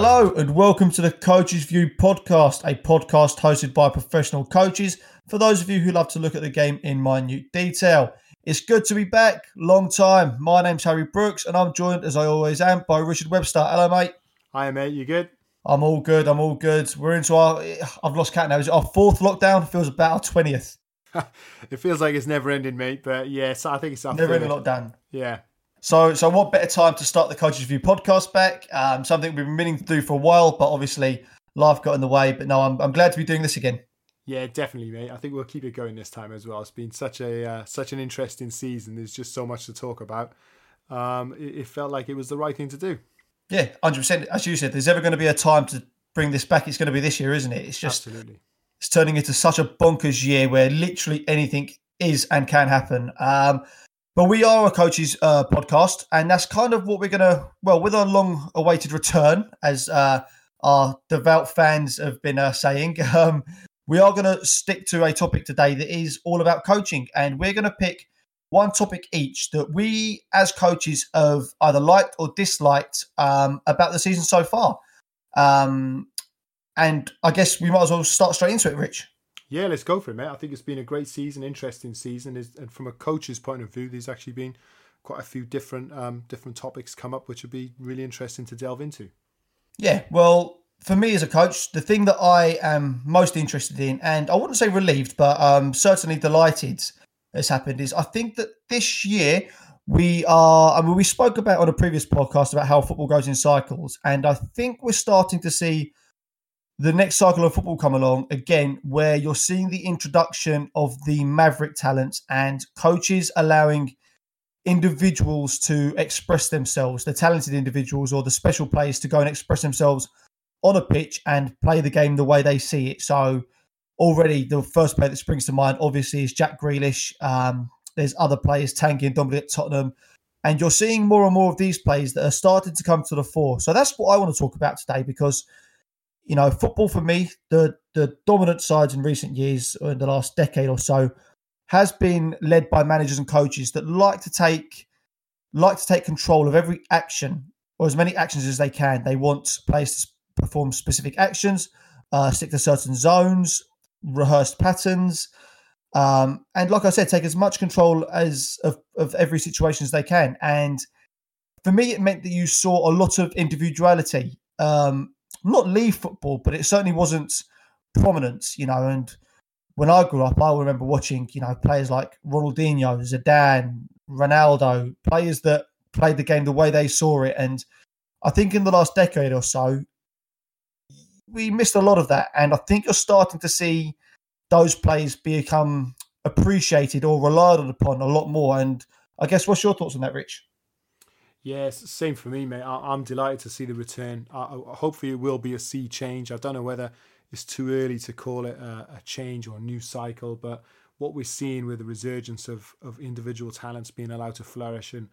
Hello and welcome to the Coaches View podcast, a podcast hosted by professional coaches for those of you who love to look at the game in minute detail. It's good to be back. Long time. My name's Harry Brooks and I'm joined, as I always am, by Richard Webster. Hello, mate. Hi, mate. You good? I'm all good. I'm all good. We're into our, I've lost count now. Is it our fourth lockdown? It feels about our 20th. it feels like it's never ending, mate. But yes, I think it's our never ending lockdown. Yeah. So, so what better time to start the Coaches View podcast back? Um, something we've been meaning to do for a while, but obviously life got in the way. But no, I'm, I'm glad to be doing this again. Yeah, definitely, mate. I think we'll keep it going this time as well. It's been such a uh, such an interesting season. There's just so much to talk about. Um, it, it felt like it was the right thing to do. Yeah, hundred percent. As you said, there's ever going to be a time to bring this back. It's going to be this year, isn't it? It's just absolutely. It's turning into such a bonkers year where literally anything is and can happen. Um, but we are a coaches uh, podcast, and that's kind of what we're going to, well, with our long awaited return, as uh, our devout fans have been uh, saying, um, we are going to stick to a topic today that is all about coaching. And we're going to pick one topic each that we, as coaches, have either liked or disliked um, about the season so far. Um, and I guess we might as well start straight into it, Rich. Yeah, let's go for it, mate. I think it's been a great season, interesting season. And from a coach's point of view, there's actually been quite a few different um, different topics come up, which would be really interesting to delve into. Yeah, well, for me as a coach, the thing that I am most interested in, and I wouldn't say relieved, but um, certainly delighted has happened, is I think that this year we are. I mean, we spoke about on a previous podcast about how football goes in cycles, and I think we're starting to see the next cycle of football come along again, where you're seeing the introduction of the maverick talents and coaches allowing individuals to express themselves, the talented individuals or the special players to go and express themselves on a pitch and play the game the way they see it. So already the first player that springs to mind obviously is Jack Grealish. Um, there's other players, Tanguy Ndombele at Tottenham. And you're seeing more and more of these players that are starting to come to the fore. So that's what I want to talk about today because – you know, football for me, the the dominant sides in recent years, or in the last decade or so, has been led by managers and coaches that like to take like to take control of every action or as many actions as they can. They want players to perform specific actions, uh, stick to certain zones, rehearsed patterns, um, and like I said, take as much control as of, of every situation as they can. And for me, it meant that you saw a lot of individuality. Um, not leave football, but it certainly wasn't prominent, you know. And when I grew up, I remember watching, you know, players like Ronaldinho, Zidane, Ronaldo, players that played the game the way they saw it. And I think in the last decade or so, we missed a lot of that. And I think you're starting to see those players become appreciated or relied upon a lot more. And I guess what's your thoughts on that, Rich? Yes, same for me, mate. I, am delighted to see the return. I, I, hopefully, it will be a sea change. I don't know whether it's too early to call it a, a, change or a new cycle, but what we're seeing with the resurgence of, of individual talents being allowed to flourish and,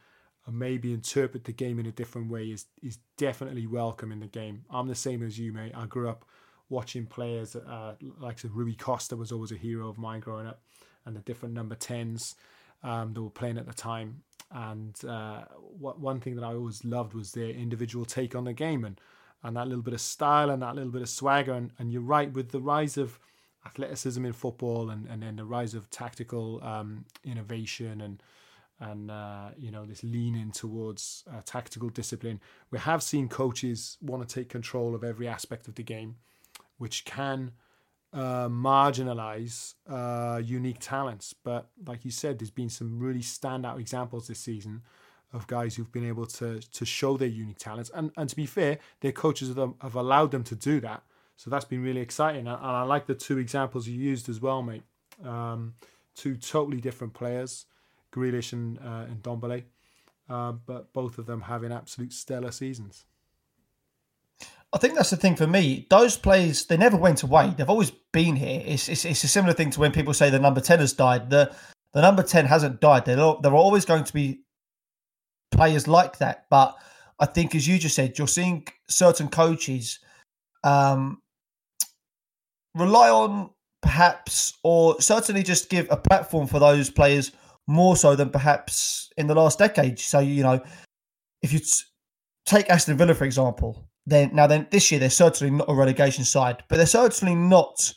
and maybe interpret the game in a different way is is definitely welcome in the game. I'm the same as you, mate. I grew up watching players uh, like Rui Costa was always a hero of mine growing up, and the different number tens um, that were playing at the time. And uh, what, one thing that I always loved was their individual take on the game and, and that little bit of style and that little bit of swagger. And, and you're right, with the rise of athleticism in football and, and then the rise of tactical um, innovation and and uh, you know this leaning towards uh, tactical discipline. We have seen coaches want to take control of every aspect of the game, which can uh, marginalize uh, unique talents. But like you said, there's been some really standout examples this season of guys who've been able to to show their unique talents. And and to be fair, their coaches have, have allowed them to do that. So that's been really exciting. And I like the two examples you used as well, mate. Um, two totally different players, Grealish and, uh, and Ndombele, uh, but both of them having absolute stellar seasons. I think that's the thing for me. Those players, they never went away. They've always been here. It's, it's, it's a similar thing to when people say the number 10 has died. The, the number 10 hasn't died. There are, there are always going to be players like that. But I think, as you just said, you're seeing certain coaches um, rely on perhaps, or certainly just give a platform for those players more so than perhaps in the last decade. So, you know, if you take Aston Villa, for example, then now then this year they're certainly not a relegation side, but they're certainly not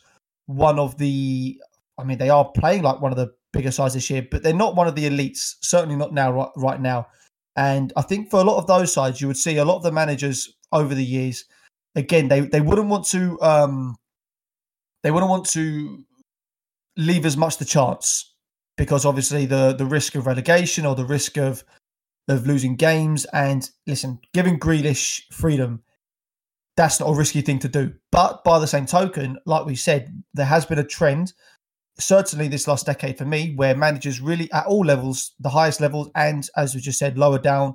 one of the. I mean, they are playing like one of the bigger sides this year, but they're not one of the elites. Certainly not now, right, right now. And I think for a lot of those sides, you would see a lot of the managers over the years. Again, they they wouldn't want to. Um, they wouldn't want to leave as much the chance because obviously the the risk of relegation or the risk of of losing games and listen, giving Grealish freedom, that's not a risky thing to do. But by the same token, like we said, there has been a trend, certainly this last decade for me, where managers really at all levels, the highest levels, and as we just said, lower down,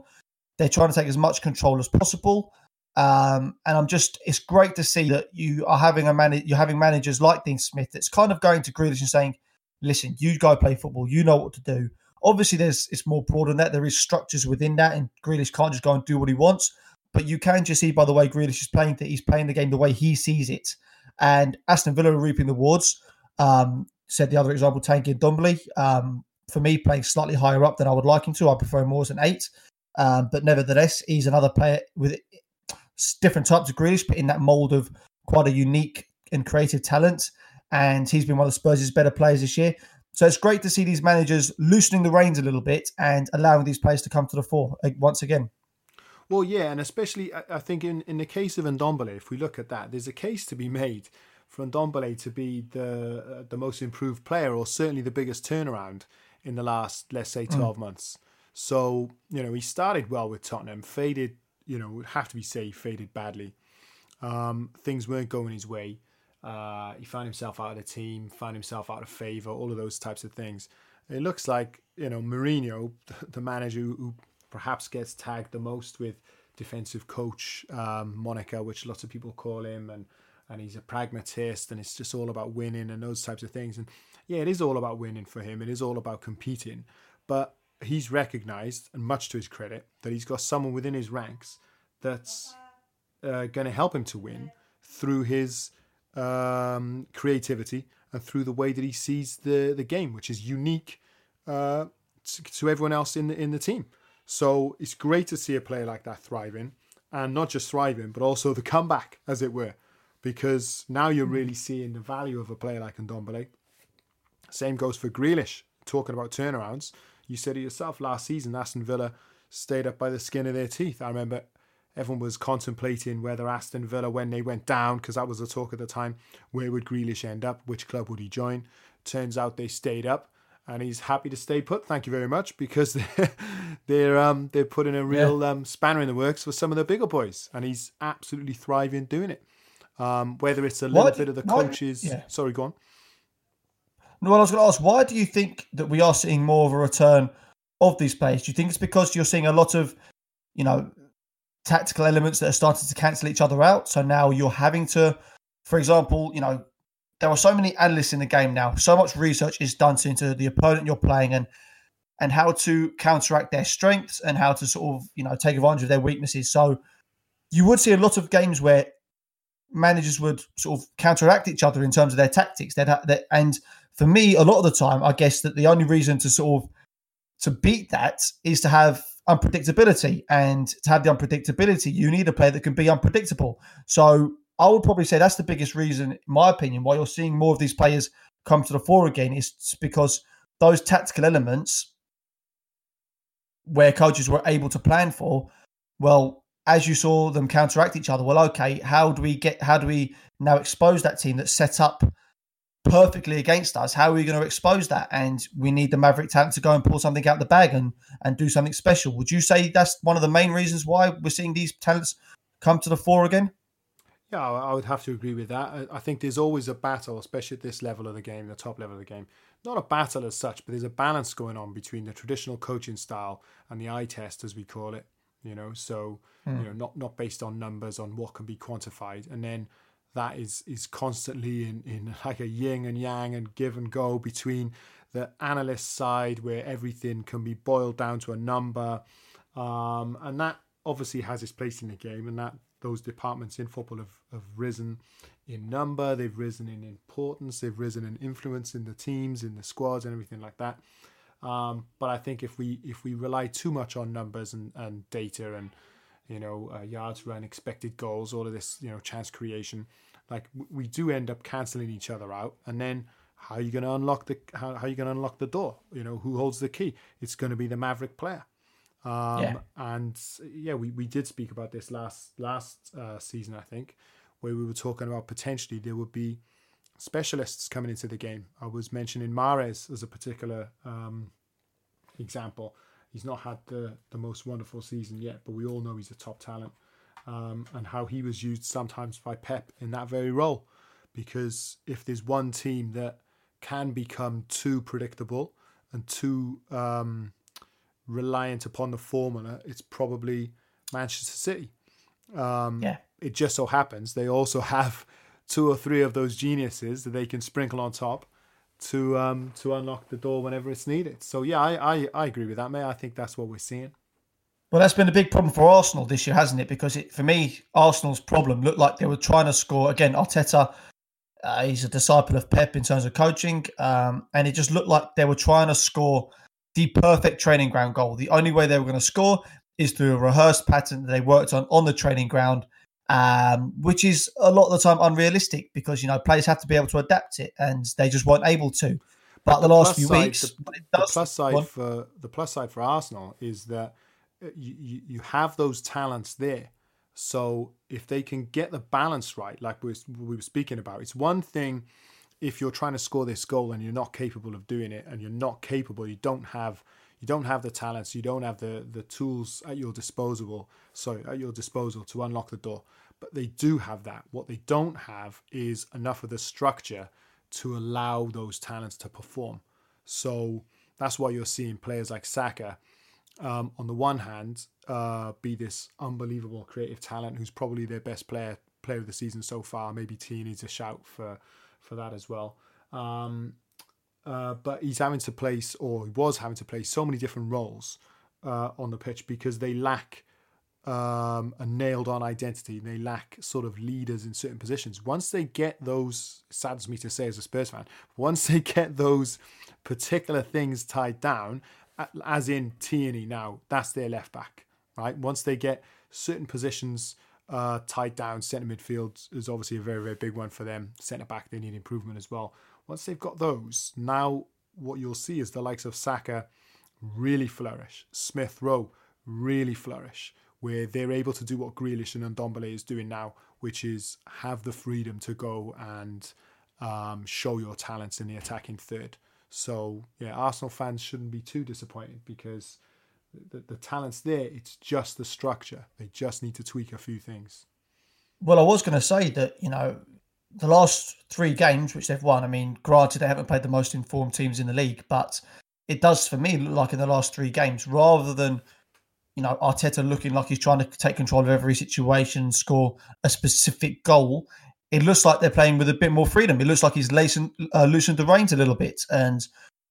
they're trying to take as much control as possible. Um, and I'm just, it's great to see that you are having a man, you're having managers like Dean Smith that's kind of going to Grealish and saying, listen, you go play football, you know what to do. Obviously, there's it's more broad than that. There is structures within that, and Grealish can't just go and do what he wants. But you can just see by the way Grealish is playing that he's playing the game the way he sees it. And Aston Villa are reaping the rewards. Um, said the other example, Tanguy Ndombele. Um, for me, playing slightly higher up than I would like him to. I prefer more as an eight. Um, but nevertheless, he's another player with different types of Grealish, but in that mold of quite a unique and creative talent. And he's been one of Spurs' better players this year. So it's great to see these managers loosening the reins a little bit and allowing these players to come to the fore uh, once again. Well, yeah, and especially I think in, in the case of Ndombele, if we look at that, there's a case to be made for Ndombele to be the uh, the most improved player, or certainly the biggest turnaround in the last, let's say, hmm. twelve mm. months. So you know he started well with Tottenham, faded. You know, would have to be say faded badly. Um, things weren't going his way. Uh, he found himself out of the team, found himself out of favour, all of those types of things. It looks like you know Mourinho, the manager who perhaps gets tagged the most with defensive coach um, moniker, which lots of people call him, and and he's a pragmatist, and it's just all about winning and those types of things. And yeah, it is all about winning for him. It is all about competing, but he's recognised, and much to his credit, that he's got someone within his ranks that's uh, going to help him to win through his um, creativity and through the way that he sees the the game, which is unique uh, to, everyone else in the in the team. So it's great to see a player like that thriving, and not just thriving, but also the comeback, as it were, because now you're mm. really seeing the value of a player like Ndombele. Same goes for Grealish. Talking about turnarounds, you said it yourself last season. Aston Villa stayed up by the skin of their teeth. I remember everyone was contemplating whether Aston Villa, when they went down, because that was the talk at the time, where would Grealish end up? Which club would he join? Turns out they stayed up, and he's happy to stay put. Thank you very much, because they're they're, um, they're putting a real yeah. um, spanner in the works for some of the bigger boys, and he's absolutely thriving doing it. Um, whether it's a little bit of the coaches, yeah. sorry, go on. No, well, I was going to ask, why do you think that we are seeing more of a return of these players? Do you think it's because you're seeing a lot of, you know, tactical elements that are starting to cancel each other out. So now you're having to, for example, you know, there are so many analysts in the game now. So much research is done into the opponent you're playing and and how to counteract their strengths and how to sort of you know take advantage of their weaknesses. So you would see a lot of games where managers would sort of counteract each other in terms of their tactics. That and for me, a lot of the time, I guess that the only reason to sort of to beat that is to have unpredictability. And to have the unpredictability, you need a player that can be unpredictable. So I would probably say that's the biggest reason, in my opinion, why you're seeing more of these players come to the fore again is because those tactical elements where coaches were able to plan for, well, as you saw them counteract each other, well, okay, how do we get how do we now expose that team that's set up perfectly against us. How are we going to expose that? And we need the Maverick talent to go and pull something out the bag and and do something special. Would you say that's one of the main reasons why we're seeing these talents come to the fore again? Yeah, I would have to agree with that. I think there's always a battle, especially at this level of the game, the top level of the game. Not a battle as such, but there's a balance going on between the traditional coaching style and the eye test, as we call it. You know, so hmm. you know, not not based on numbers, on what can be quantified, and then that is is constantly in, in like a yin and yang and give and go between the analyst side where everything can be boiled down to a number um, and that obviously has its place in the game and that those departments in football have, have risen in number they've risen in importance they've risen in influence in the teams in the squads and everything like that um, but I think if we if we rely too much on numbers and, and data and you know, uh, yards run, expected goals, all of this, you know, chance creation. Like we do end up canceling each other out, and then how are you going to unlock the how, how are you going to unlock the door? You know, who holds the key? It's going to be the Maverick player. Um, yeah. And yeah, we, we did speak about this last last uh, season, I think, where we were talking about potentially there would be specialists coming into the game. I was mentioning Mahrez as a particular um, example. He's not had the, the most wonderful season yet, but we all know he's a top talent. Um, and how he was used sometimes by Pep in that very role. Because if there's one team that can become too predictable and too um, reliant upon the formula, it's probably Manchester City. Um, yeah. It just so happens they also have two or three of those geniuses that they can sprinkle on top to um, to unlock the door whenever it's needed. So yeah, I, I, I agree with that, mate. I think that's what we're seeing. Well, that's been a big problem for Arsenal this year, hasn't it? Because it, for me, Arsenal's problem looked like they were trying to score again. Arteta, uh, he's a disciple of Pep in terms of coaching, um, and it just looked like they were trying to score the perfect training ground goal. The only way they were going to score is through a rehearsed pattern that they worked on on the training ground, um, which is a lot of the time unrealistic because you know players have to be able to adapt it, and they just weren't able to. But, but the, the last few side, weeks, the, the plus side for the plus side for Arsenal is that uh, you, you have those talents there. So if they can get the balance right, like we we were speaking about, it's one thing if you're trying to score this goal and you're not capable of doing it and you're not capable you don't have you don't have the talents you don't have the the tools at your disposal sorry at your disposal to unlock the door. But they do have that. What they don't have is enough of the structure to allow those talents to perform. So that's why you're seeing players like Saka um, on the one hand uh, be this unbelievable creative talent who's probably their best player player of the season so far. Maybe T needs a shout for for that as well. Um, uh, but he's having to place, or he was having to play, so many different roles uh, on the pitch because they lack um, a nailed on identity. They lack sort of leaders in certain positions. Once they get those, saddens me to say as a Spurs fan, once they get those particular things tied down, as in Tierney now, that's their left back, right? Once they get certain positions uh, tied down. Centre midfield is obviously a very, very big one for them. Centre back, they need improvement as well. Once they've got those, now what you'll see is the likes of Saka really flourish. Smith Rowe really flourish, where they're able to do what Grealish and Ndombele is doing now, which is have the freedom to go and um, show your talents in the attacking third. So yeah, Arsenal fans shouldn't be too disappointed because the, the talent's there. It's just the structure. They just need to tweak a few things. Well, I was going to say that you know the last three games which they've won. I mean, granted they haven't played the most informed teams in the league, but it does for me look like in the last three games, rather than you know Arteta looking like he's trying to take control of every situation, score a specific goal. It looks like they're playing with a bit more freedom. It looks like he's loosened, uh, loosened the reins a little bit, and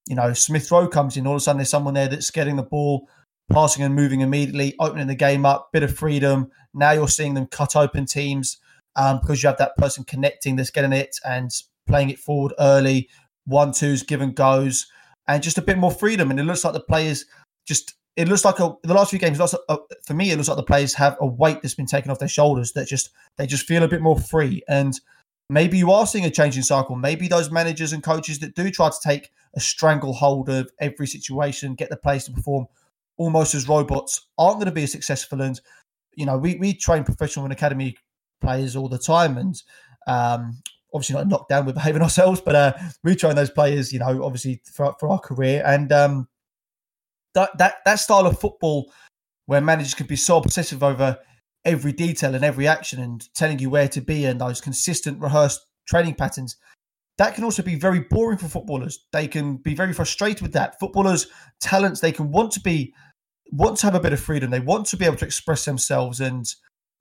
you know Smith Rowe comes in. All of a sudden, there's someone there that's getting the ball passing and moving immediately, opening the game up, bit of freedom. Now you're seeing them cut open teams um, because you have that person connecting that's getting it and playing it forward early, one twos, give and goes, and just a bit more freedom. And it looks like the players just. It looks like a, the last few games. Lots uh, for me, it looks like the players have a weight that's been taken off their shoulders. That just they just feel a bit more free. And maybe you are seeing a changing cycle. Maybe those managers and coaches that do try to take a stranglehold of every situation, get the players to perform, almost as robots aren't going to be as successful. And you know, we we train professional and academy players all the time, and um, obviously not knocked down with behaving ourselves, but uh, we train those players, you know, obviously for, for our career, and um, that that that style of football where managers can be so obsessive over every detail and every action and telling you where to be and those consistent rehearsed training patterns that can also be very boring for footballers. They can be very frustrated with that. Footballers' talents, they can want to be want to have a bit of freedom. They want to be able to express themselves, and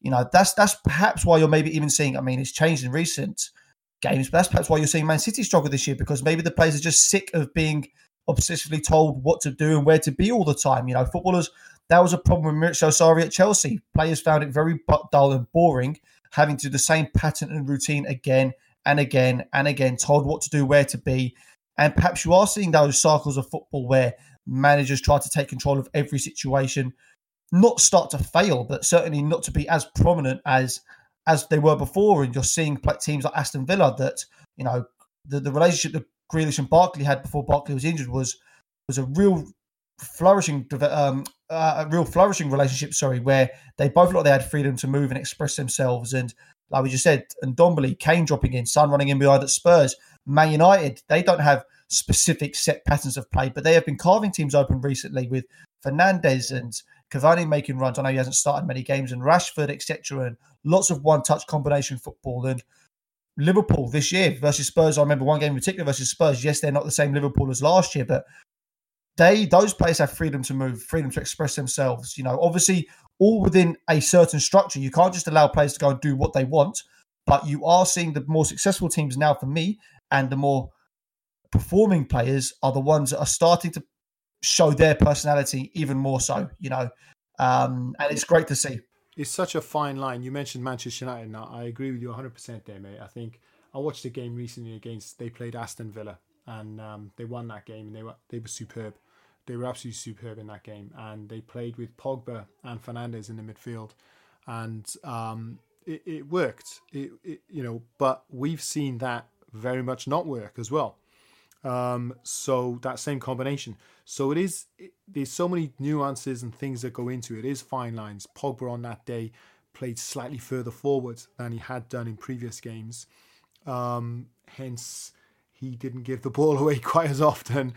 you know that's that's perhaps why you're maybe even seeing. I mean, it's changed in recent games, but that's perhaps why you're seeing Man City struggle this year because maybe the players are just sick of being obsessively told what to do and where to be all the time. You know, footballers. That was a problem with Maurizio Sarri at Chelsea. Players found it very dull and boring, having to do the same pattern and routine again and again and again, told what to do, where to be. And perhaps you are seeing those cycles of football where managers try to take control of every situation. not start to fail, but certainly not to be as prominent as as they were before. And you're seeing teams like Aston Villa that you know the, the relationship that Grealish and Barkley had before Barkley was injured was was a real flourishing um, uh, a real flourishing relationship. Sorry, where they both looked like they had freedom to move and express themselves. And like we just said, and Ndombele, Kane dropping in, Son running in behind at Spurs, Man United, they don't have specific set patterns of play, but they have been carving teams open recently with Fernandes and Cavani making runs. I know he hasn't started many games, and Rashford, etc., and lots of one-touch combination football. And Liverpool this year versus Spurs. I remember one game in particular versus Spurs. Yes, they're not the same Liverpool as last year, but they those players have freedom to move, freedom to express themselves. You know, obviously all within a certain structure. You can't just allow players to go and do what they want. But you are seeing the more successful teams now, for me, and the more performing players are the ones that are starting to show their personality even more so. You know, um, and it's great to see. It's such a fine line. You mentioned Manchester United. Now, I agree with you 100% there, mate. I think I watched a game recently against they played Aston Villa and um, they won that game and they were they were superb. They were absolutely superb in that game and they played with Pogba and Fernandes in the midfield and um, it, it, worked. It, it, you know, but we've seen that very much not work as well. Um, so that same combination. So it is. It, there's so many nuances and things that go into it. It is fine lines. Pogba on that day played slightly further forward than he had done in previous games. Um, hence, he didn't give the ball away quite as often.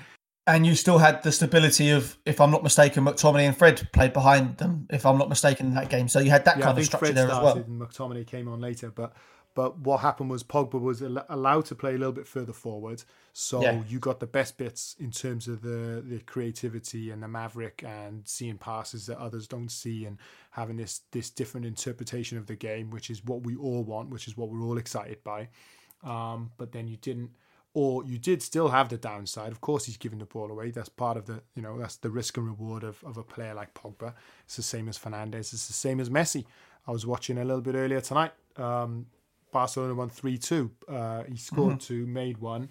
And you still had the stability of, if I'm not mistaken, McTominay and Fred played behind them, if I'm not mistaken, in that game. So you had that yeah, kind of structure Fred there as well. And McTominay came on later, but but what happened was Pogba was allowed to play a little bit further forward, so yeah. you got the best bits in terms of the the creativity and the maverick and seeing passes that others don't see and having this this different interpretation of the game, which is what we all want, which is what we're all excited by. Um, but then you didn't, or you did still have the downside. Of course, he's giving the ball away. That's part of the you know that's the risk and reward of of a player like Pogba. It's the same as Fernandes. It's the same as Messi. I was watching a little bit earlier tonight. Um, Barcelona won 3 2. Uh, he scored mm-hmm. two, made one,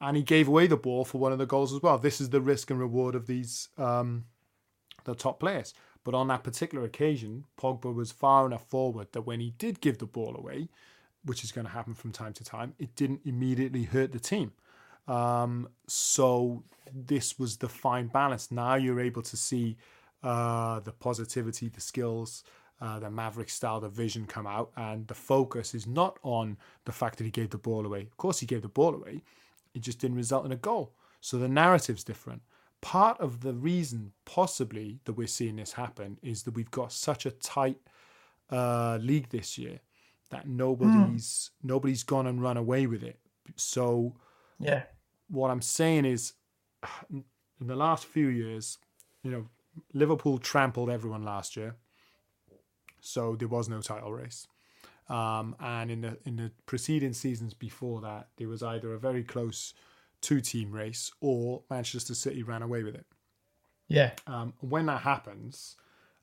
and he gave away the ball for one of the goals as well. This is the risk and reward of these um, the top players. But on that particular occasion, Pogba was far enough forward that when he did give the ball away, which is going to happen from time to time, it didn't immediately hurt the team. Um, so this was the fine balance. Now you're able to see uh, the positivity, the skills, uh, the Maverick style, the vision come out, and the focus is not on the fact that he gave the ball away. Of course, he gave the ball away, it just didn't result in a goal. So the narrative's different. Part of the reason, possibly, that we're seeing this happen is that we've got such a tight uh, league this year that nobody's mm. nobody's gone and run away with it. So, yeah, what I'm saying is, in the last few years, you know, Liverpool trampled everyone last year so there was no title race. Um, and in the in the preceding seasons before that, there was either a very close two team race or Manchester City ran away with it. Yeah. Um, when that happens,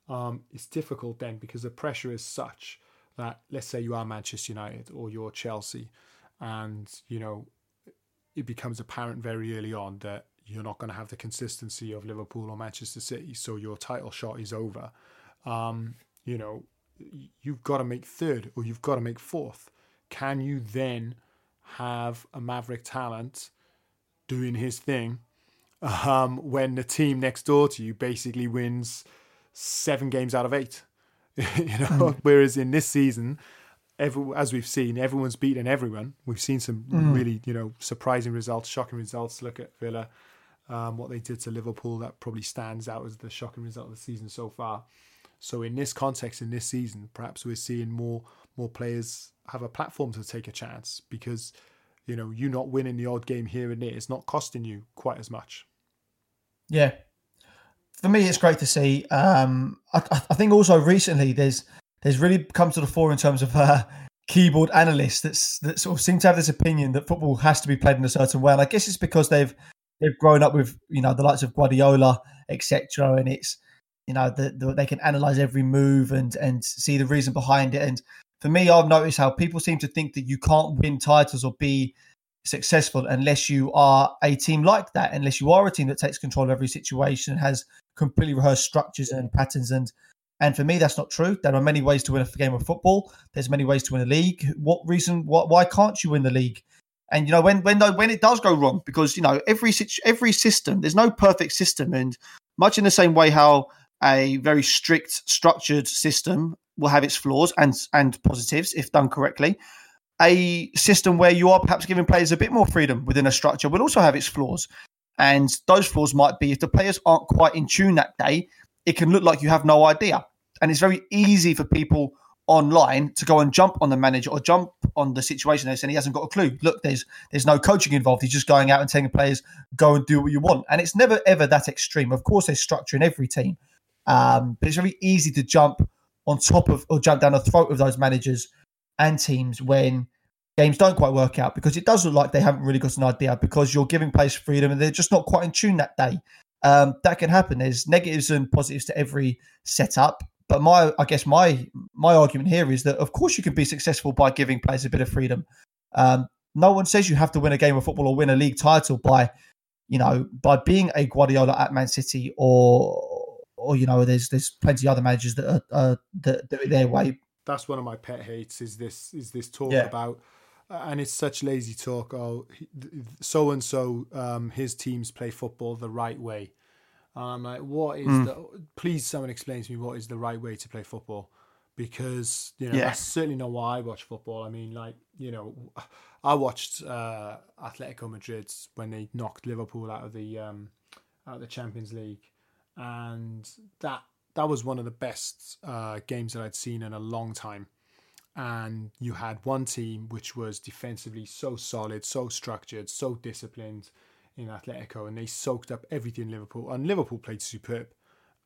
um, it's difficult then because the pressure is such that let's say you are Manchester United or you're Chelsea, and you know it becomes apparent very early on that you're not going to have the consistency of Liverpool or Manchester City, so your title shot is over. Um, you know, you've got to make third or you've got to make fourth. Can you then have a Maverick talent doing his thing um, when the team next door to you basically wins seven games out of eight? you know, mm. whereas in this season, every, as we've seen, everyone's beaten everyone. We've seen some mm. really, you know, surprising results, shocking results. Look at Villa, um, what they did to Liverpool. That probably stands out as the shocking result of the season so far. So in this context, in this season, perhaps we're seeing more more players have a platform to take a chance because you know you not winning the odd game here and there is not costing you quite as much. Yeah, for me, it's great to see. Um, I, I think also recently there's there's really come to the fore in terms of uh, keyboard analysts that's that sort of seem to have this opinion that football has to be played in a certain way. And I guess it's because they've they've grown up with you know the likes of Guardiola, etc. And it's you know the, the, they can analyze every move and and see the reason behind it and for me i've noticed how people seem to think that you can't win titles or be successful unless you are a team like that unless you are a team that takes control of every situation has completely rehearsed structures and patterns and And for me, that's not true. There are many ways to win a game of football. There's many ways to win a league. What reason? What, why can't you win the league? And you know when when when it does go wrong, because you know every every system, there's no perfect system, and much in the same way how a very strict structured system will have its flaws and and positives if done correctly. A system where you are perhaps giving players a bit more freedom within a structure will also have its flaws, and those flaws might be if the players aren't quite in tune that day, it can look like you have no idea, and it's very easy for people online to go and jump on the manager or jump on the situation they're saying he hasn't got a clue. Look, there's there's no coaching involved. He's just going out and telling players go and do what you want. And it's never ever that extreme. Of course, there's structure in every team, um, but it's very easy to jump on top of or jump down the throat of those managers and teams when games don't quite work out because it does look like they haven't really got an idea because you're giving players freedom and they're just not quite in tune that day. Um, that can happen. There's negatives and positives to every setup. But my, I guess my my argument here is that of course you can be successful by giving players a bit of freedom. Um, no one says you have to win a game of football or win a league title by, you know, by being a Guardiola at Man City or or you know, there's there's plenty of other managers that are uh, that do it their way. That's one of my pet hates. Is this is this talk yeah. about and it's such lazy talk. Oh, so and so, his teams play football the right way. I'm like, what is mm. the? Please, someone explain to me what is the right way to play football, because you know yeah. that's certainly not why I watch football. I mean, like you know, I watched uh, Atletico Madrid when they knocked Liverpool out of the um, out of the Champions League, and that that was one of the best uh, games that I'd seen in a long time. And you had one team which was defensively so solid, so structured, so disciplined in Atletico, and they soaked up everything Liverpool. And Liverpool played superb,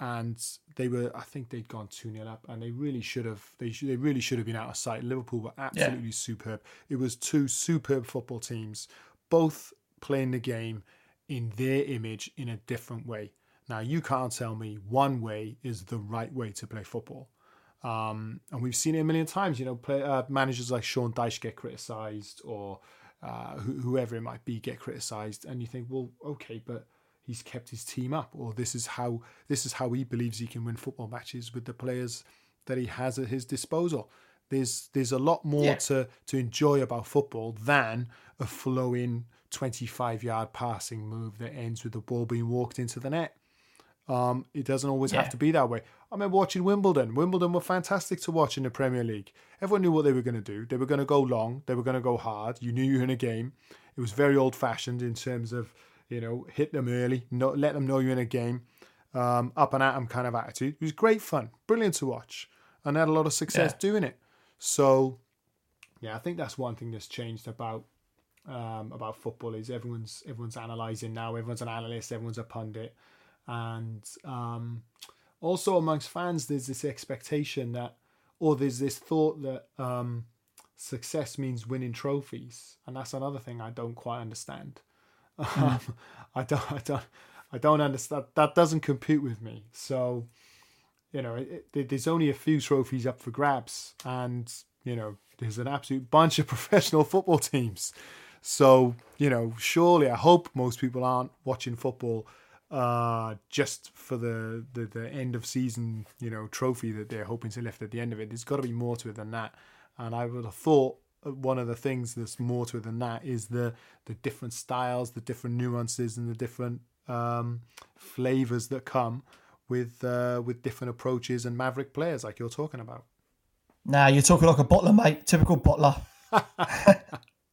and they were. I think they'd gone two 0 up, and they really should have. They should, they really should have been out of sight. Liverpool were absolutely yeah. superb. It was two superb football teams, both playing the game in their image in a different way. Now you can't tell me one way is the right way to play football. Um, and we've seen it a million times. You know, play, uh, managers like Sean Dyche get criticised, or uh, whoever it might be get criticised, and you think, well, okay, but he's kept his team up, or this is how this is how he believes he can win football matches with the players that he has at his disposal. There's there's a lot more yeah. to to enjoy about football than a flowing 25 yard passing move that ends with the ball being walked into the net. Um, it doesn't always yeah. have to be that way. I remember watching Wimbledon. Wimbledon were fantastic to watch in the Premier League. Everyone knew what they were going to do. They were going to go long. They were going to go hard. You knew you were in a game. It was very old fashioned in terms of you know hit them early, not let them know you're in a game, um, up and at them kind of attitude. It was great fun, brilliant to watch, and had a lot of success yeah. doing it. So yeah, I think that's one thing that's changed about um, about football is everyone's everyone's analysing now. Everyone's an analyst. Everyone's a pundit and um, also amongst fans there's this expectation that or there's this thought that um, success means winning trophies. And that's another thing i don't quite understand. Mm. i don't i don't i don't understand that doesn't compute with me. So you know it, it, there's only a few trophies up for grabs and you know there's an absolute bunch of professional football teams. So you know surely i hope most people aren't watching football uh, just for the, the, the end of season, you know, trophy that they're hoping to lift at the end of it. There's got to be more to it than that. And I would have thought one of the things that's more to it than that is the the different styles, the different nuances, and the different um, flavors that come with uh, with different approaches and maverick players, like you're talking about. Now you're talking like a bottler, mate. Typical bottler.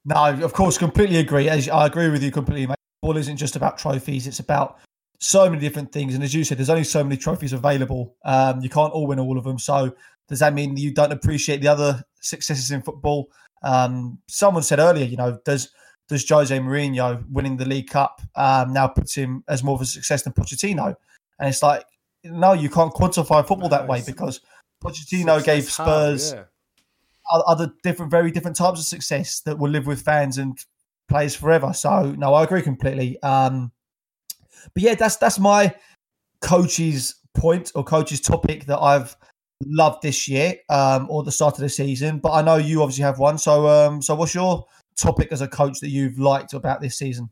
no, of course, completely agree. I agree with you completely, mate. Ball isn't just about trophies; it's about so many different things. And as you said, there's only so many trophies available. Um, you can't all win all of them. So does that mean you don't appreciate the other successes in football? Um, someone said earlier, you know, does does Jose Mourinho winning the League Cup um, now puts him as more of a success than Pochettino? And it's like, no, you can't quantify football no, that way because Pochettino gave Spurs hard, yeah. other different, very different types of success that will live with fans and players forever. So no, I agree completely. Um, but yeah, that's that's my coach's point or coach's topic that I've loved this year um, or the start of the season. But I know you obviously have one. So um, so what's your topic as a coach that you've liked about this season?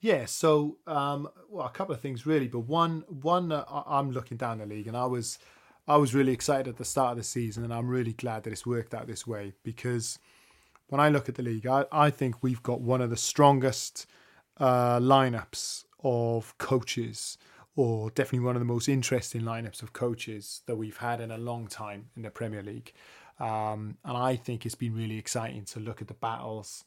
Yeah, so um, well, a couple of things really, but one one uh, I'm looking down the league, and I was I was really excited at the start of the season, and I'm really glad that it's worked out this way because when I look at the league, I, I think we've got one of the strongest uh, lineups of coaches, or definitely one of the most interesting lineups of coaches that we've had in a long time in the Premier League. Um, and I think it's been really exciting to look at the battles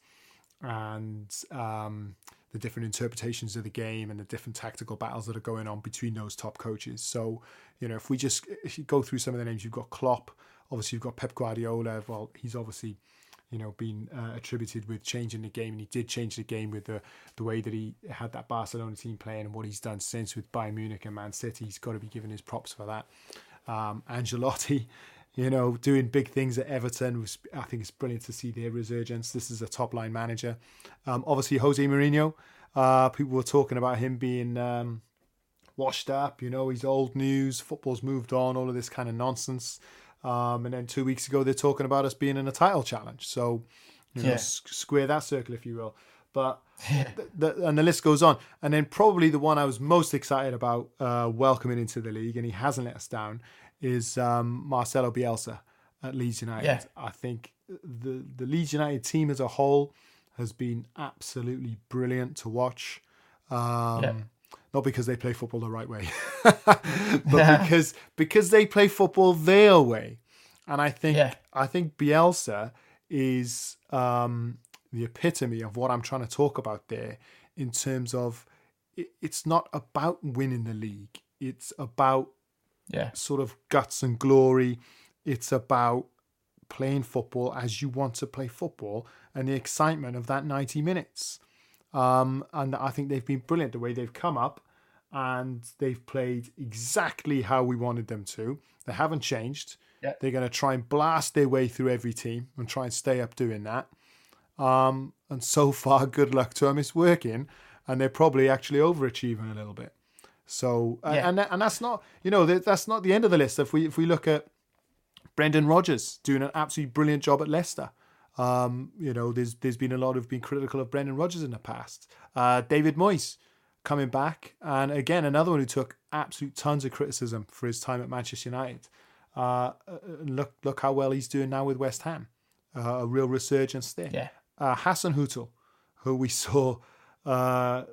and um, the different interpretations of the game and the different tactical battles that are going on between those top coaches. So, you know, if we just if go through some of the names, you've got Klopp, obviously you've got Pep Guardiola. Well, he's obviously you know, been uh, attributed with changing the game, and he did change the game with the the way that he had that Barcelona team playing and what he's done since with Bayern Munich and Man City. He's got to be given his props for that. Um, Ancelotti, you know, doing big things at Everton was, I think, it's brilliant to see their resurgence. This is a top line manager. Um, obviously, Jose Mourinho. Uh, people were talking about him being um, washed up. You know, he's old news. Football's moved on. All of this kind of nonsense. Um, and then two weeks ago, they're talking about us being in a title challenge. So, you know, yeah. square that circle, if you will. But the, the, and the list goes on. And then probably the one I was most excited about uh, welcoming into the league, and he hasn't let us down, is um, Marcelo Bielsa at Leeds United. Yeah. I think the the Leeds United team as a whole has been absolutely brilliant to watch. Um, yeah not because they play football the right way, but yeah. because because they play football their way. And I think yeah. I think Bielsa is um, the epitome of what I'm trying to talk about there in terms of it, it's not about winning the league. It's about yeah. sort of guts and glory. It's about playing football as you want to play football and the excitement of that 90 minutes. Um, and I think they've been brilliant the way they've come up and they've played exactly how we wanted them to. They haven't changed. Yeah. They're going to try and blast their way through every team and try and stay up doing that. Um, and so far, good luck to them. It's working, and they're probably actually overachieving a little bit. So, yeah. and and that's not you know that's not the end of the list. If we if we look at Brendan Rodgers doing an absolutely brilliant job at Leicester, um, you know, there's there's been a lot of being critical of Brendan Rodgers in the past. Uh, David Moyes coming back, and again another one who took absolute tons of criticism for his time at Manchester United. Uh, uh look look how well he's doing now with West Ham. Uh, a real resurgence there. Yeah. Uh, Hasenhüttl, who we saw uh,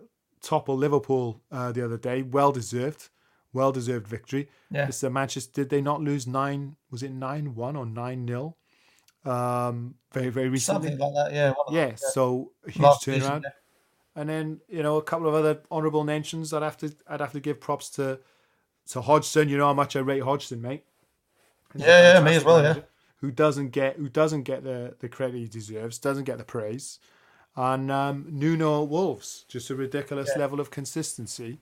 topple Liverpool uh, the other day, well deserved, well deserved victory. Yeah. Manchester did they not lose nine? Was it nine one or nine 0 um, very very recently. Something like that, yeah. Yeah, yeah, so huge Last turnaround. Season, yeah. And then you know a couple of other honourable mentions. I'd have to I'd have to give props to to Hodgson. You know how much I rate Hodgson, mate. He's yeah, yeah, me as well. Yeah. Who doesn't get who doesn't get the the credit he deserves? Doesn't get the praise. And um, Nuno Wolves, just a ridiculous yeah. level of consistency.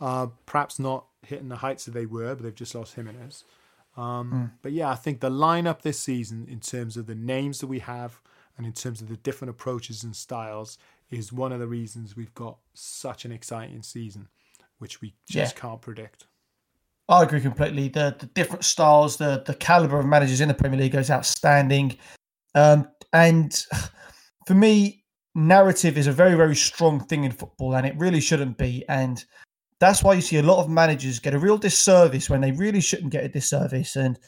Uh, perhaps not hitting the heights that they were, but they've just lost Jimenez. Um, mm. But yeah, I think the lineup this season, in terms of the names that we have and in terms of the different approaches and styles, is one of the reasons we've got such an exciting season, which we just yeah. can't predict. I agree completely. The the different styles, the the caliber of managers in the Premier League is outstanding. Um, and for me, narrative is a very very strong thing in football, and it really shouldn't be. And that's why you see a lot of managers get a real disservice when they really shouldn't get a disservice. And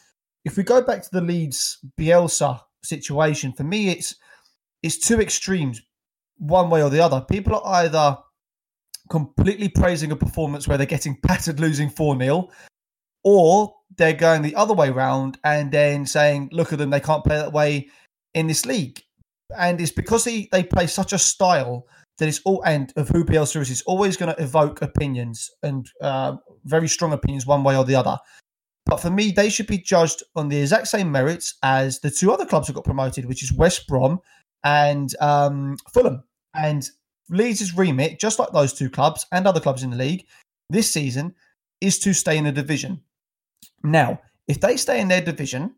if we go back to the Leeds Bielsa situation, for me, it's it's two extremes, one way or the other. People are either completely praising a performance where they're getting battered, losing four 0 or they're going the other way round and then saying, "Look at them, they can't play that way in this league." And it's because they, they play such a style that it's all and of who Bielsa is, always going to evoke opinions and uh, very strong opinions one way or the other. But for me, they should be judged on the exact same merits as the two other clubs that got promoted, which is West Brom and um, Fulham. And Leeds' remit, just like those two clubs and other clubs in the league this season, is to stay in the division. Now, if they stay in their division,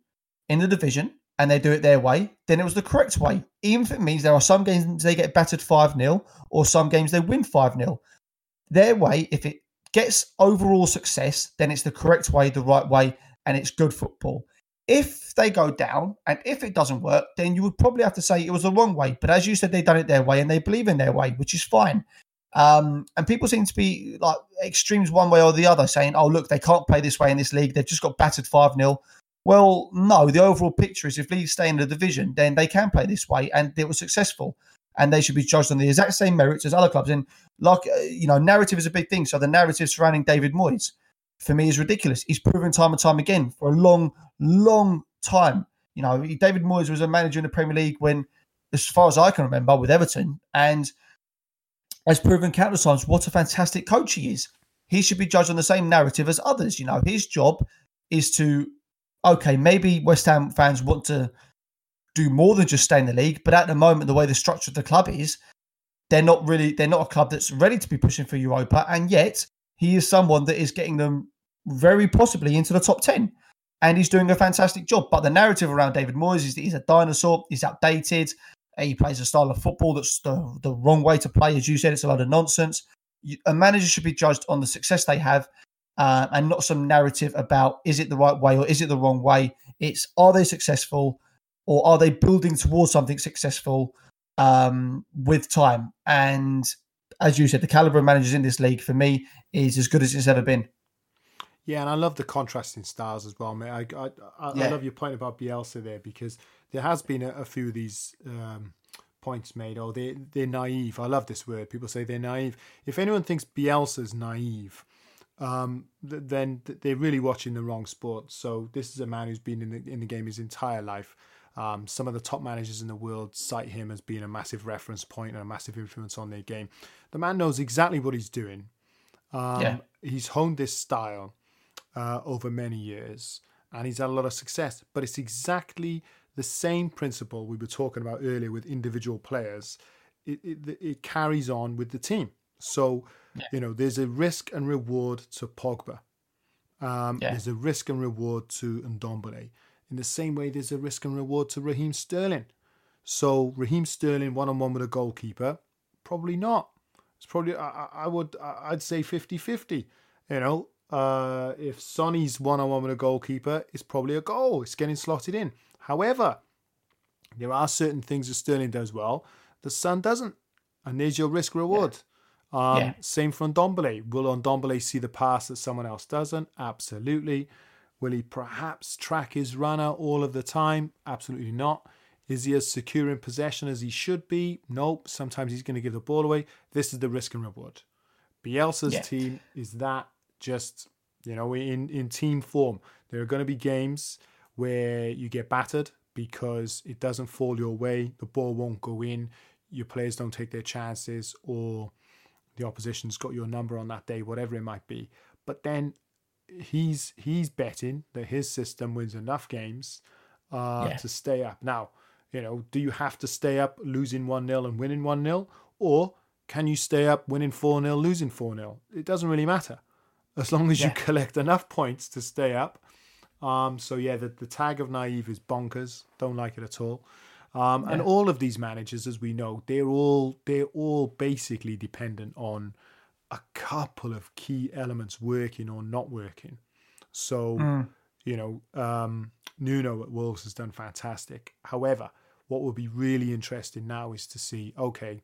in the division, and they do it their way, then it was the correct way. Even if it means there are some games they get battered 5 0 or some games they win 5 0. Their way, if it gets overall success, then it's the correct way, the right way, and it's good football. If they go down and if it doesn't work, then you would probably have to say it was the wrong way. But as you said, they've done it their way and they believe in their way, which is fine. Um, and people seem to be like extremes one way or the other, saying, "Oh, look, they can't play this way in this league. They've just got battered five 0 Well, no. The overall picture is if Leeds stay in the division, then they can play this way, and they were successful, and they should be judged on the exact same merits as other clubs. And like uh, you know, narrative is a big thing. So the narrative surrounding David Moyes, for me, is ridiculous. He's proven time and time again for a long, long time. You know, David Moyes was a manager in the Premier League when, as far as I can remember, with Everton, and has proven countless times what a fantastic coach he is. He should be judged on the same narrative as others. You know, his job is to, okay, maybe West Ham fans want to do more than just stay in the league, but at the moment, the way the structure of the club is, they're not really, they're not a club that's ready to be pushing for Europa. And yet, he is someone that is getting them very possibly into the top 10. And he's doing a fantastic job. But the narrative around David Moyes is that he's a dinosaur, he's outdated, he plays a style of football that's the, the wrong way to play. As you said, it's a lot of nonsense. A manager should be judged on the success they have uh, and not some narrative about is it the right way or is it the wrong way. It's are they successful or are they building towards something successful um, with time? And as you said, the caliber of managers in this league for me is as good as it's ever been. Yeah, and I love the contrasting styles as well, mate. I I, I, yeah. I love your point about Bielsa there because there has been a, a few of these um, points made. Oh, they they're naive. I love this word. People say they're naive. If anyone thinks Bielsa's naive, um, th- then th- they're really watching the wrong sport. So this is a man who's been in the in the game his entire life. Um, some of the top managers in the world cite him as being a massive reference point and a massive influence on their game. The man knows exactly what he's doing. Um, yeah. He's honed this style uh, over many years and he's had a lot of success. But it's exactly the same principle we were talking about earlier with individual players. It, it, it carries on with the team. So, yeah. you know, there's a risk and reward to Pogba. Um, yeah. There's a risk and reward to Ndombele. In the same way, there's a risk and reward to Raheem Sterling. So, Raheem Sterling one on one with a goalkeeper, probably not. It's probably I, I would I'd say 50-50. You know, uh, if Sonny's one on one with a goalkeeper, it's probably a goal. It's getting slotted in. However, there are certain things that Sterling does well the Son doesn't. And there's your risk reward. Yeah. Um, yeah. Same for Ndombele. Will Ndombele see the pass that someone else doesn't? Absolutely. Will he perhaps track his runner all of the time? Absolutely not. Is he as secure in possession as he should be? Nope. Sometimes he's going to give the ball away. This is the risk and reward. Bielsa's yeah. team is that just, you know, in, in team form. There are going to be games where you get battered because it doesn't fall your way, the ball won't go in, your players don't take their chances, or the opposition's got your number on that day, whatever it might be. But then he's he's betting that his system wins enough games uh, yeah. to stay up. Now, you know, do you have to stay up losing 1 0 and winning 1 0? Or can you stay up winning 4 0, losing 4 0? It doesn't really matter. As long as yeah. you collect enough points to stay up um, so yeah, the, the tag of naive is bonkers. Don't like it at all. Um, yeah. And all of these managers, as we know, they're all they're all basically dependent on a couple of key elements working or not working. So mm. you know, um, Nuno at Wolves has done fantastic. However, what will be really interesting now is to see okay,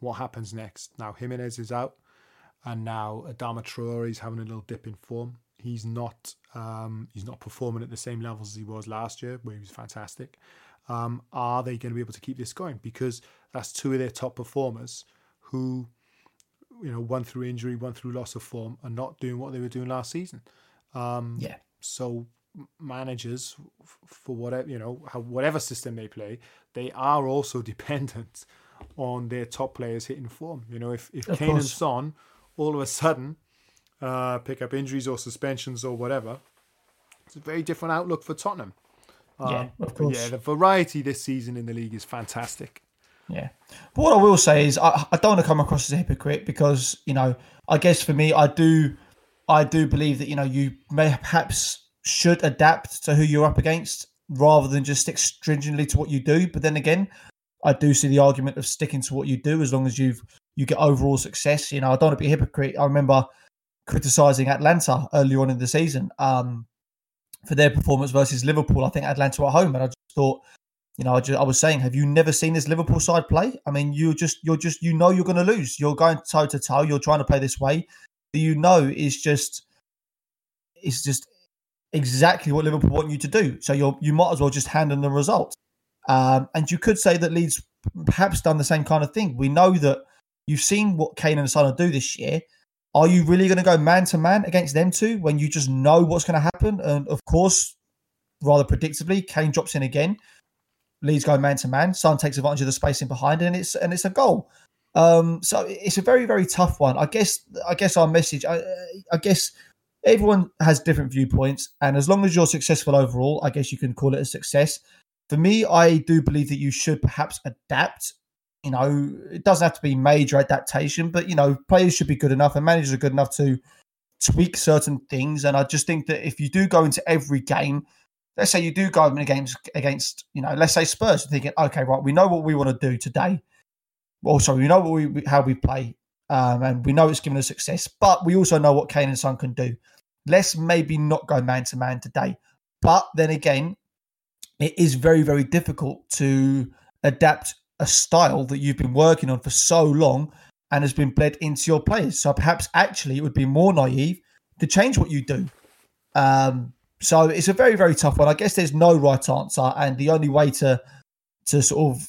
what happens next. Now Jimenez is out, and now Adama Traore is having a little dip in form. He's not um, he's not performing at the same levels as he was last year, where he was fantastic. Um, are they going to be able to keep this going? Because that's two of their top performers who, you know, one through injury, one through loss of form, are not doing what they were doing last season. Um, yeah. So managers, for whatever you know, whatever system they play, they are also dependent on their top players hitting form. You know, if if of Kane course. and Son all of a sudden uh, pick up injuries or suspensions or whatever, it's a very different outlook for Tottenham. Um, yeah, of course. Yeah, the variety this season in the league is fantastic. Yeah. But what I will say is I, I don't want to come across as a hypocrite because, you know, I guess for me I do I do believe that, you know, you may perhaps should adapt to who you're up against rather than just stick stringently to what you do. But then again, I do see the argument of sticking to what you do as long as you've you get overall success. You know, I don't want to be a hypocrite. I remember criticising Atalanta early on in the season um, for their performance versus Liverpool. I think Atalanta at home, and I just thought you know, I, just, I was saying, have you never seen this Liverpool side play? I mean, you just, you're just, you know, you're going to lose. You're going toe to toe. You're trying to play this way. You know, is just, it's just exactly what Liverpool want you to do. So you you might as well just hand them the result. Um, and you could say that Leeds perhaps done the same kind of thing. We know that you've seen what Kane and Son do this year. Are you really going to go man to man against them two when you just know what's going to happen? And of course, rather predictably, Kane drops in again. Leeds go man to man. Son takes advantage of the spacing behind, and it's and it's a goal. Um, so it's a very very tough one. I guess I guess our message. I, I guess everyone has different viewpoints, and as long as you're successful overall, I guess you can call it a success. For me, I do believe that you should perhaps adapt. You know, it doesn't have to be major adaptation, but you know, players should be good enough, and managers are good enough to tweak certain things. And I just think that if you do go into every game, let's say you do go in games against, you know, let's say Spurs, thinking, okay, right, we know what we want to do today. Also, we know what we how we play, um, and we know it's given us success. But we also know what Kane and Son can do. Let's maybe not go man to man today. But then again, it is very, very difficult to adapt a style that you've been working on for so long and has been bled into your players. So perhaps actually it would be more naive to change what you do. Um, so it's a very, very tough one. I guess there's no right answer, and the only way to to sort of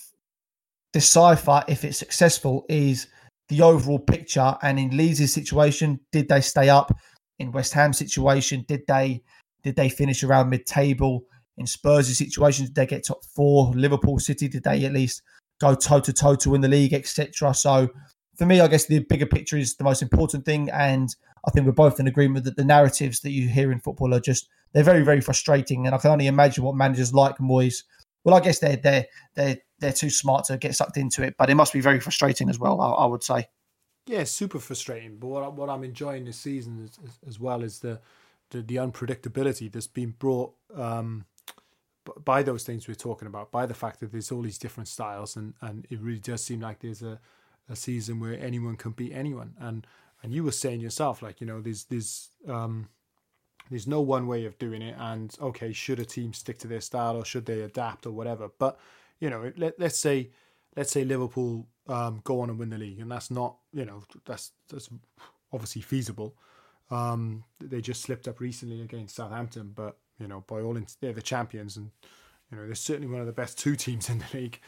decipher if it's successful is the overall picture. And in Leeds' situation, did they stay up? in West Ham situation? Did they did they finish around mid table? In Spurs' situation, did they get top four? Liverpool City, did they at least go toe to toe to win the league, etc.? So for me, I guess the bigger picture is the most important thing, and I think we're both in agreement that the narratives that you hear in football are just they're very very frustrating, and I can only imagine what managers like Moyes. Well, I guess they're they're they're they're too smart to get sucked into it, but it must be very frustrating as well. I, I would say. Yeah, super frustrating. But what what I'm enjoying this season is, is, as well is the, the, the unpredictability that's been brought um, by those things we're talking about, by the fact that there's all these different styles, and, and it really does seem like there's a, a season where anyone can beat anyone. And and you were saying yourself, like you know, there's there's um, there's no one way of doing it, and okay, should a team stick to their style or should they adapt or whatever? But you know, let let's say let's say Liverpool um, go on and win the league, and that's not you know that's that's obviously feasible. Um, they just slipped up recently against Southampton, but you know by all in, they're the champions, and you know they're certainly one of the best two teams in the league.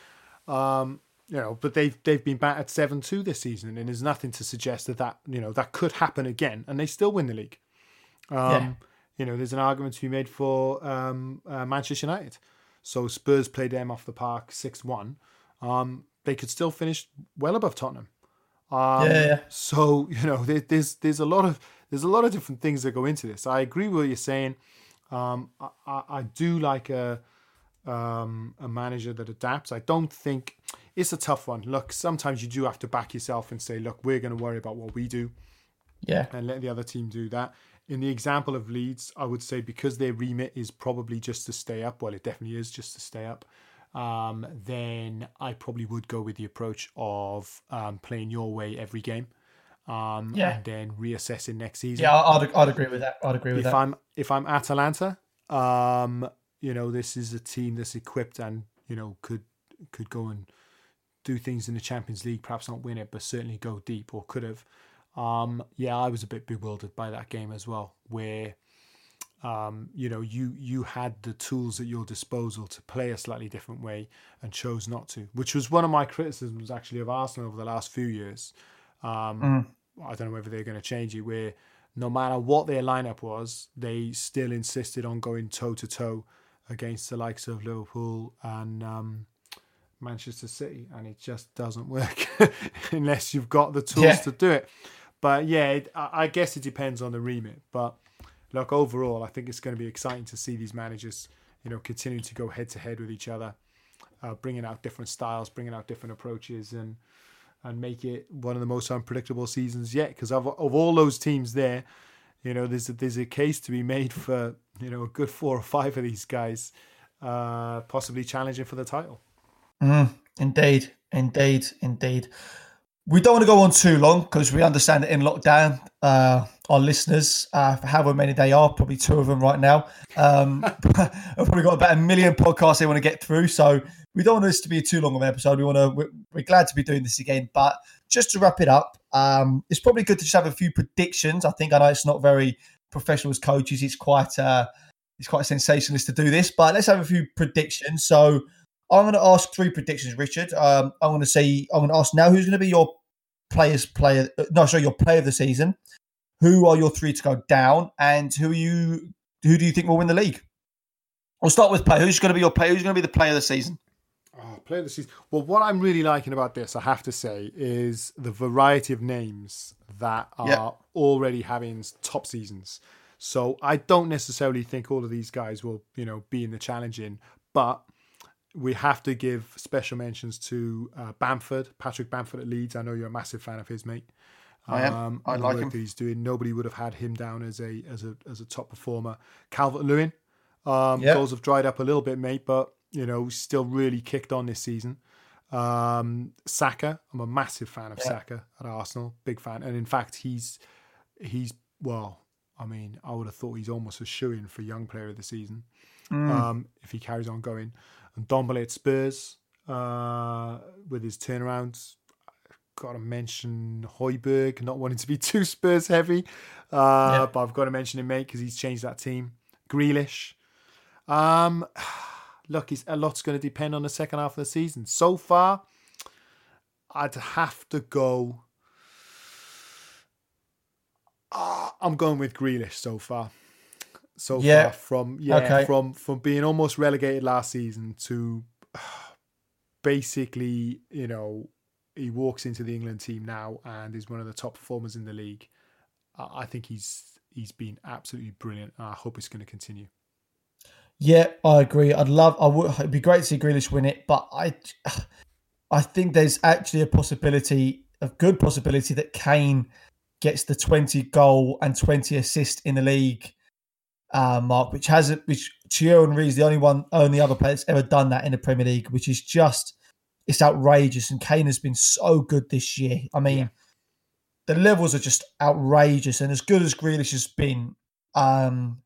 Um, you know, but they've they've been battered seven two this season, and there's nothing to suggest that that you know that could happen again, and they still win the league. Um, yeah. You know, there's an argument to be made for um, uh, Manchester United. So Spurs played them off the park six one. Um, they could still finish well above Tottenham. Um, yeah, yeah, So you know, there, there's there's a lot of there's a lot of different things that go into this. I agree with what you're saying. Um, I, I, I, do like a um, a manager that adapts. I don't think it's a tough one. Look, sometimes you do have to back yourself and say, look, we're going to worry about what we do. Yeah. And let the other team do that. In the example of Leeds, I would say because their remit is probably just to stay up. Well, it definitely is just to stay up um, then I probably would go with the approach of um, playing your way every game. Um, yeah. and then reassessing next season. Yeah, I'd, I'd agree with that. I'd agree with if that. If I'm if I'm Atalanta, um, you know, this is a team that's equipped and you know could could go and do things in the Champions League, perhaps not win it, but certainly go deep or could have. Um, yeah, I was a bit bewildered by that game as well, where um, you know, you you had the tools at your disposal to play a slightly different way and chose not to, which was one of my criticisms actually of Arsenal over the last few years. Um, mm. I don't know whether they're going to change it, where no matter what their lineup was, they still insisted on going toe to toe against the likes of Liverpool and um, Manchester City, and it just doesn't work unless you've got the tools yeah. to do it. But yeah, it, I guess it depends on the remit, but look, overall, I think it's going to be exciting to see these managers, you know, continue to go head to head with each other, uh, bringing out different styles, bringing out different approaches, and and make it one of the most unpredictable seasons yet. Because of of all those teams there, you know, there's a, there's a case to be made for you know a good four or five of these guys, uh, possibly challenging for the title. Mm, indeed, indeed, indeed. We don't want to go on too long because we understand that in lockdown, uh, our listeners, uh, however many they are, probably two of them right now, um, have probably got about a million podcasts they want to get through. So we don't want this to be too long of an episode. We want to. We're, we're glad to be doing this again, but just to wrap it up, um, it's probably good to just have a few predictions. I think I know it's not very professional as coaches. It's quite uh, it's quite sensationalist to do this, but let's have a few predictions. So I'm going to ask three predictions, Richard. Um, I'm going to say I'm going to ask now who's going to be your players player. Uh, no, sorry, your player of the season. Who are your three to go down, and who are you? Who do you think will win the league? We'll start with play. Who's going to be your player? Who's going to be the player of the season? Oh, player of the season. Well, what I'm really liking about this, I have to say, is the variety of names that are yep. already having top seasons. So I don't necessarily think all of these guys will, you know, be in the challenging, but we have to give special mentions to uh, Bamford, Patrick Bamford at Leeds. I know you're a massive fan of his, mate. I am. Um, I like him. He's doing. Nobody would have had him down as a as a as a top performer. Calvert Lewin, um, goals have dried up a little bit, mate, but you know still really kicked on this season. Um, Saka, I'm a massive fan of. Saka at Arsenal, big fan, and in fact he's he's well, I mean, I would have thought he's almost a shoe in for young player of the season mm. um, if he carries on going. And at Spurs uh, with his turnarounds. Got to mention Højbjerg, not wanting to be too Spurs heavy, uh, yeah. but I've got to mention him, mate, because he's changed that team. Grealish. Um, look, a lot's going to depend on the second half of the season. So far, I'd have to go. Uh, I'm going with Grealish so far so yeah. far from yeah okay. from from being almost relegated last season to basically you know he walks into the England team now and is one of the top performers in the league. I think he's he's been absolutely brilliant. And I hope it's going to continue. Yeah, I agree. I'd love. I would. It'd be great to see Grealish win it, but I, I think there's actually a possibility, a good possibility that Kane gets the 20 goal and 20 assist in the league uh, mark, which has which Thierry Henry is the only one, only other player that's ever done that in the Premier League, which is just it's outrageous. And Kane has been so good this year. I mean, yeah. the levels are just outrageous, and as good as Grealish has been, um,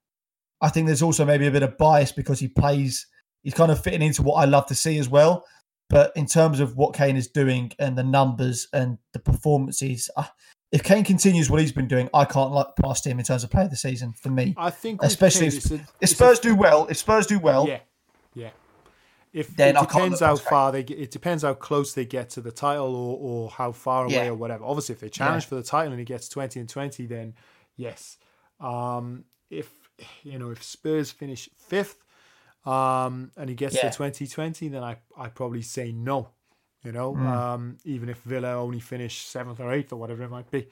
I think there's also maybe a bit of bias because he plays. He's kind of fitting into what I love to see as well. But in terms of what Kane is doing and the numbers and the performances, if Kane continues what he's been doing, I can't look past him in terms of play of the season for me. I think, especially Kane, if, a, if Spurs a, do well, if Spurs do well, yeah, yeah. If then it depends how far they get, it depends how close they get to the title or, or how far away yeah. or whatever. Obviously, if they challenge yeah. for the title and he gets twenty and twenty, then yes. Um, if you know if Spurs finish fifth, um, and he gets yeah. to twenty twenty, then I I probably say no. You know, mm. um, even if Villa only finish seventh or eighth or whatever it might be,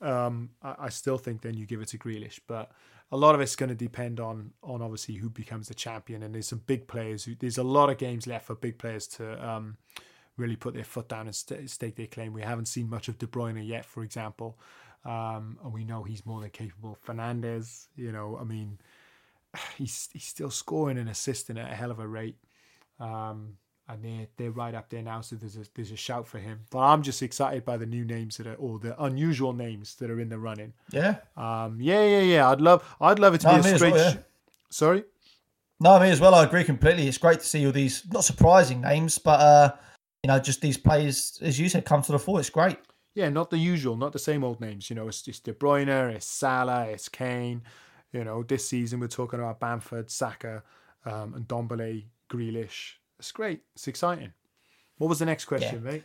um, I, I, still think then you give it to Grealish. But a lot of it's going to depend on on obviously who becomes the champion. And there's some big players. Who, there's a lot of games left for big players to um, really put their foot down and st- stake their claim. We haven't seen much of De Bruyne yet, for example, um, and we know he's more than capable. Fernandes, you know, I mean, he's he's still scoring and assisting at a hell of a rate. Um, and they're they're right up there now. So there's a there's a shout for him. But I'm just excited by the new names that are or the unusual names that are in the running. Yeah. Um. Yeah. Yeah. Yeah. I'd love I'd love it to no, be a straight. Well, yeah. Sorry. No, me as well. I agree completely. It's great to see all these not surprising names, but uh, you know, just these players, as you said, come to the fore. It's great. Yeah, not the usual, not the same old names. You know, it's De Bruyne, it's Salah, it's Kane. You know, this season we're talking about Bamford, Saka, um, and Ndombele, Grealish, it's great. It's exciting. What was the next question, yeah. mate?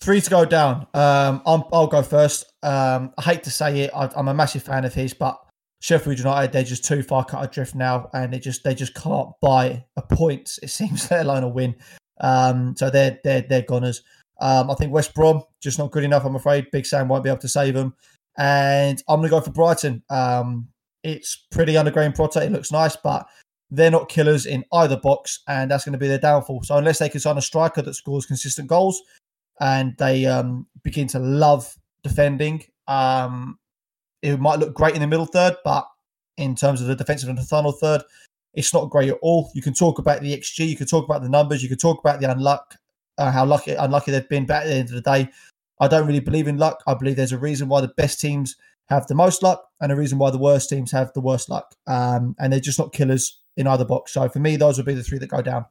Three to go down. Um, i will go first. Um, I hate to say it, I, am a massive fan of his, but Sheffield United they're just too far cut adrift now, and they just they just can't buy a point. It seems, let alone a win. Um, so they're they're they're goners. Um, I think West Brom just not good enough. I'm afraid Big Sam won't be able to save them, and I'm going to go for Brighton. Um, it's pretty underground product. It looks nice, but they're not killers in either box, and that's going to be their downfall. So unless they can sign a striker that scores consistent goals, and they um, begin to love defending, um, it might look great in the middle third, but in terms of the defensive and the final third, it's not great at all. You can talk about the XG, you can talk about the numbers, you can talk about the unluck, uh, how lucky unlucky they've been. But at the end of the day, I don't really believe in luck. I believe there's a reason why the best teams have the most luck and a reason why the worst teams have the worst luck. Um, and they're just not killers in either box. So for me, those would be the three that go down.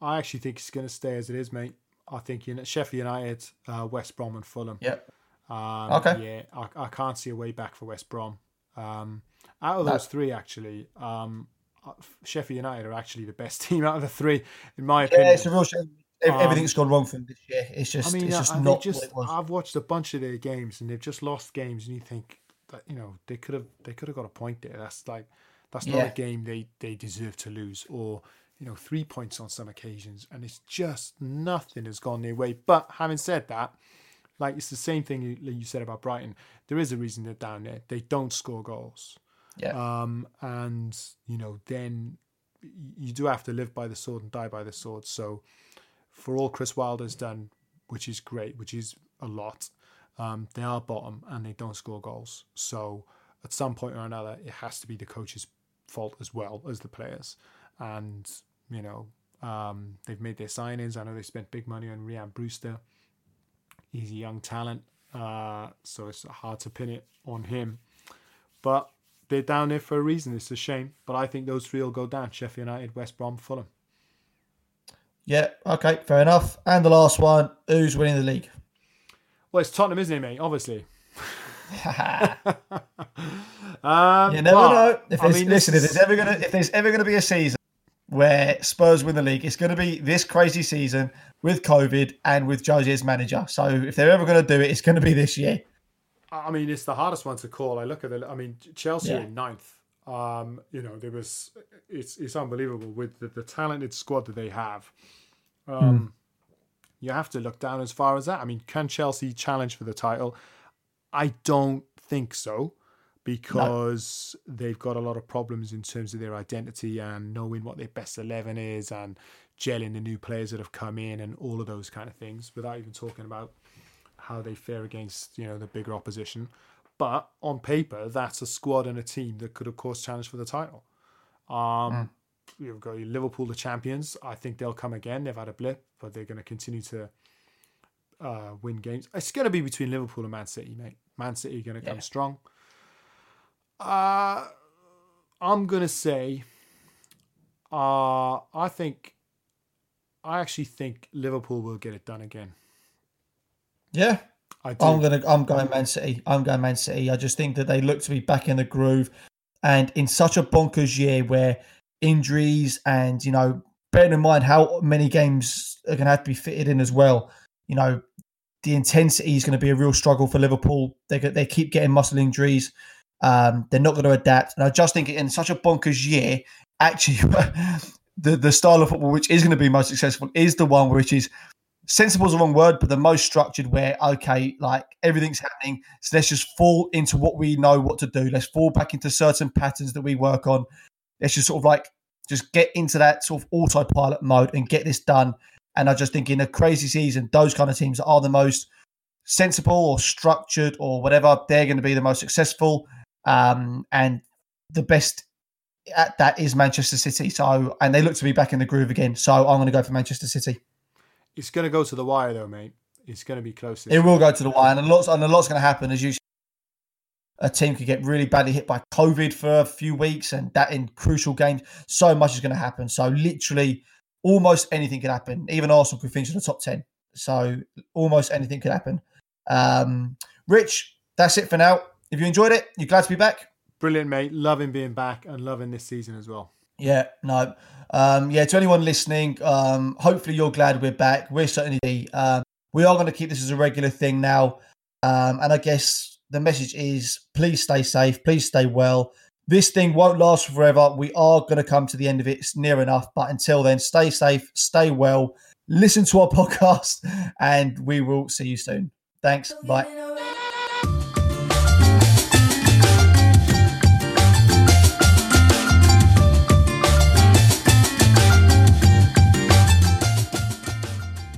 I actually think it's going to stay as it is, mate. I think you know, Sheffield United, uh, West Brom, and Fulham. Yep. Um, Okay. Yeah, I, I can't see a way back for West Brom. Um, out of those three, actually, um, uh, Sheffield United are actually the best team out of the three, in my Yeah, opinion. it's a real shame. Um, Everything's gone wrong for them this year. It's just, I mean, it's uh, just and not just, what it was. I've watched a bunch of their games, and they've just lost games, and you think that you know they could have they could have got a point there. That's like that's not Yeah. a game they they deserve to lose, or you know three points on some occasions, and it's just nothing has gone their way. But having said that, like it's the same thing you, you said about Brighton. There is a reason they're down there. They don't score goals. Yeah. Um, and you know, then you do have to live by the sword and die by the sword. So, for all Chris Wilder's done, which is great, which is a lot, um, they are bottom and they don't score goals. So, at some point or another, it has to be the coach's fault as well as the players. And you know, um, they've made their signings. I know they spent big money on Rian Brewster. He's a young talent, uh, so it's hard to pin it on him. But they're down there for a reason. It's a shame, but I think those three will go down: Sheffield United, West Brom, Fulham. Yeah, okay, fair enough. And the last one, who's winning the league? Well, it's Tottenham, isn't it, mate? Obviously. you Um, never but, know. If I there's, mean, listen, if this there's ever gonna if there's ever gonna be a season where Spurs win the league, it's gonna be this crazy season with COVID and with Jose as manager. So if they're ever gonna do it, it's gonna be this year. I mean, it's the hardest one to call. I look at the. I mean, Chelsea Yeah. in ninth. Um, you know, there was. It's it's unbelievable with the, the talented squad that they have. Um, You have to look down as far as that. I mean, can Chelsea challenge for the title? I don't think so, because they've got a lot of problems in terms of their identity and knowing what their best eleven is and gelling the new players that have come in and all of those kind of things. Without even talking about how they fare against you know the bigger opposition. But on paper, that's a squad and a team that could, of course, challenge for the title. Um, You've got Liverpool, the champions. I think they'll come again. They've had a blip, but they're going to continue to uh, win games. It's going to be between Liverpool and Man City, mate. Man City are going to come Yeah. strong. Uh, I'm going to say, uh, I think, I actually think Liverpool will get it done again. Yeah, I do. I'm gonna I'm going Man City. I'm going Man City. I just think that they look to be back in the groove, and in such a bonkers year where injuries and you know, bearing in mind how many games are going to have to be fitted in as well. You know, the intensity is going to be a real struggle for Liverpool. They they keep getting muscle injuries. Um, they're not going to adapt, and I just think in such a bonkers year, actually, the the style of football which is going to be most successful is the one which is sensible is the wrong word, but the most structured where, okay, like everything's happening. So let's just fall into what we know what to do. Let's fall back into certain patterns that we work on. Let's just sort of like just get into that sort of autopilot mode and get this done. And I just think in a crazy season, those kind of teams are the most sensible or structured or whatever. They're going to be the most successful. Um, and the best at that is Manchester City. So, and they look to be back in the groove again. So I'm going to go for Manchester City. It's going to go to the wire, though, mate. It's going to be close. It will go to the wire, and a lot's and a lot's going to happen as you. A team could get really badly hit by COVID for a few weeks, and that in crucial games, so much is going to happen. So literally, almost anything could happen. Even Arsenal could finish in the top ten. So almost anything could happen. Um, Rich, that's it for now. If you enjoyed it, you're glad to be back. Brilliant, mate. Loving being back and loving this season as well. Yeah, no. Um, yeah, to anyone listening, um, hopefully you're glad we're back. We're certainly um, we are going to keep this as a regular thing now. Um, and I guess the message is please stay safe, please stay well. This thing won't last forever. We are going to come to the end of it it's near enough. But until then, stay safe, stay well, listen to our podcast, and we will see you soon. Thanks. Bye.